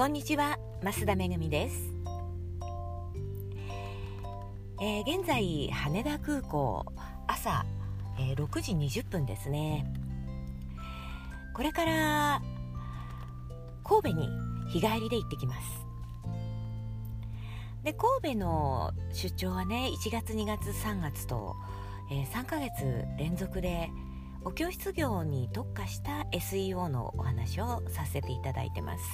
こんにちは増田めぐみです、えー、現在羽田空港朝、えー、6時20分ですね。これから神戸に日帰りで行ってきます。で神戸の出張はね1月2月3月と、えー、3ヶ月連続でお教室業に特化した SEO のお話をさせていただいてます。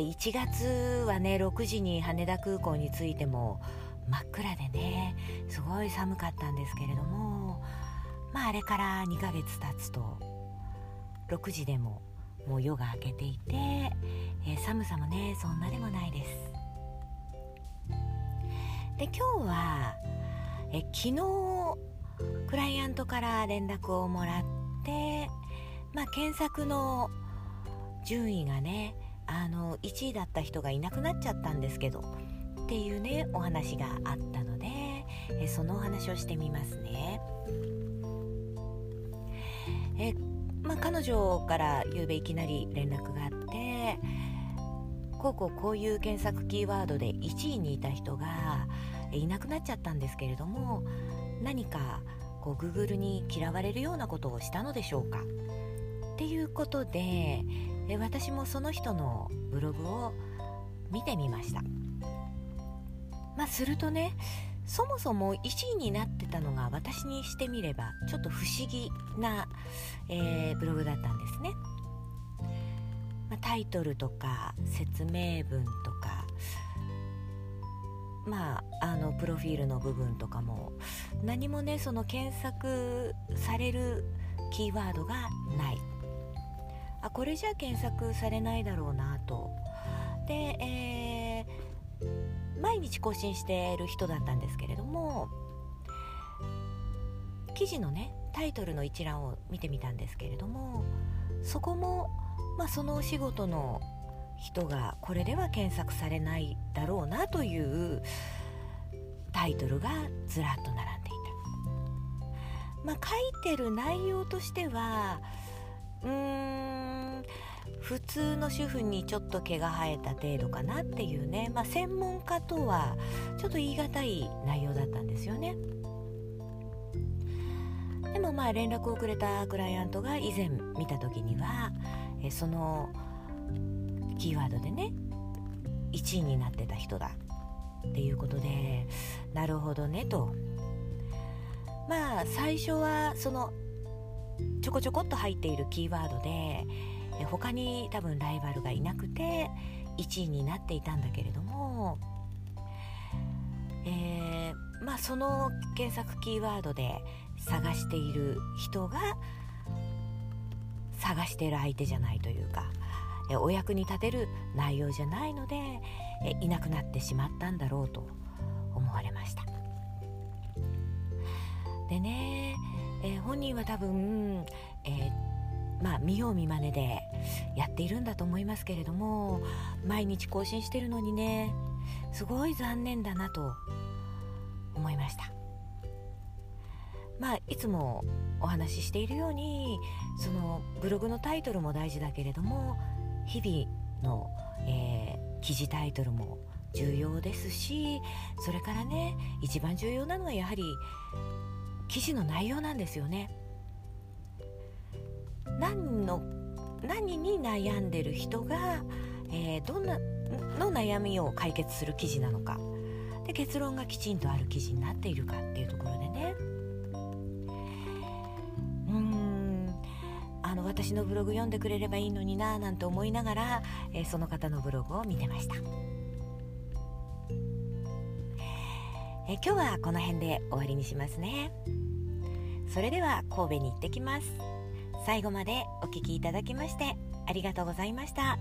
1月はね6時に羽田空港に着いても真っ暗でねすごい寒かったんですけれどもまああれから2ヶ月経つと6時でももう夜が明けていて、えー、寒さもねそんなでもないです。で今日はえ昨日クライアントから連絡をもらってまあ検索の順位がねあの1位だった人がいなくなっちゃったんですけどっていうねお話があったのでえそのお話をしてみますね。えまあ、彼女から昨べいきなり連絡があってこうこうこういう検索キーワードで1位にいた人がいなくなっちゃったんですけれども何かこう Google に嫌われるようなことをしたのでしょうかっていうことでで私もその人のブログを見てみました。まあするとねそもそも1位になってたのが私にしてみればちょっと不思議な、えー、ブログだったんですね、まあ、タイトルとか説明文とかまああのプロフィールの部分とかも何もねその検索されるキーワードがない。あこれじゃ検索されないだろうなとで、えー、毎日更新している人だったんですけれども記事のねタイトルの一覧を見てみたんですけれどもそこも、まあ、そのお仕事の人がこれでは検索されないだろうなというタイトルがずらっと並んでいた。まあ、書いてる内容としてはうーん普通の主婦にちょっと毛が生えた程度かなっていうね、まあ、専門家とはちょっと言い難い内容だったんですよね。でもまあ連絡をくれたクライアントが以前見た時にはえそのキーワードでね1位になってた人だっていうことでなるほどねと。まあ最初はそのちょこちょこっと入っているキーワードで他に多分ライバルがいなくて1位になっていたんだけれども、えー、まあ、その検索キーワードで探している人が探している相手じゃないというかお役に立てる内容じゃないのでいなくなってしまったんだろうと思われました。でねえー、本人は多分、えー、まあ、見よう見まねでやっているんだと思いますけれども毎日更新してるのにねすごい残念だなと思いました。まあいつもお話ししているようにそのブログのタイトルも大事だけれども日々の、えー、記事タイトルも重要ですしそれからね一番重要なのはやはり記事の内容なんですよね。何の何に悩んでる人が、えー、どんなの悩みを解決する記事なのか。で結論がきちんとある記事になっているかっていうところでね。うん。あの私のブログ読んでくれればいいのにななんて思いながら、えー、その方のブログを見てました。え今日はこの辺で終わりにしますね。それでは神戸に行ってきます。最後までお聴きいただきましてありがとうございました。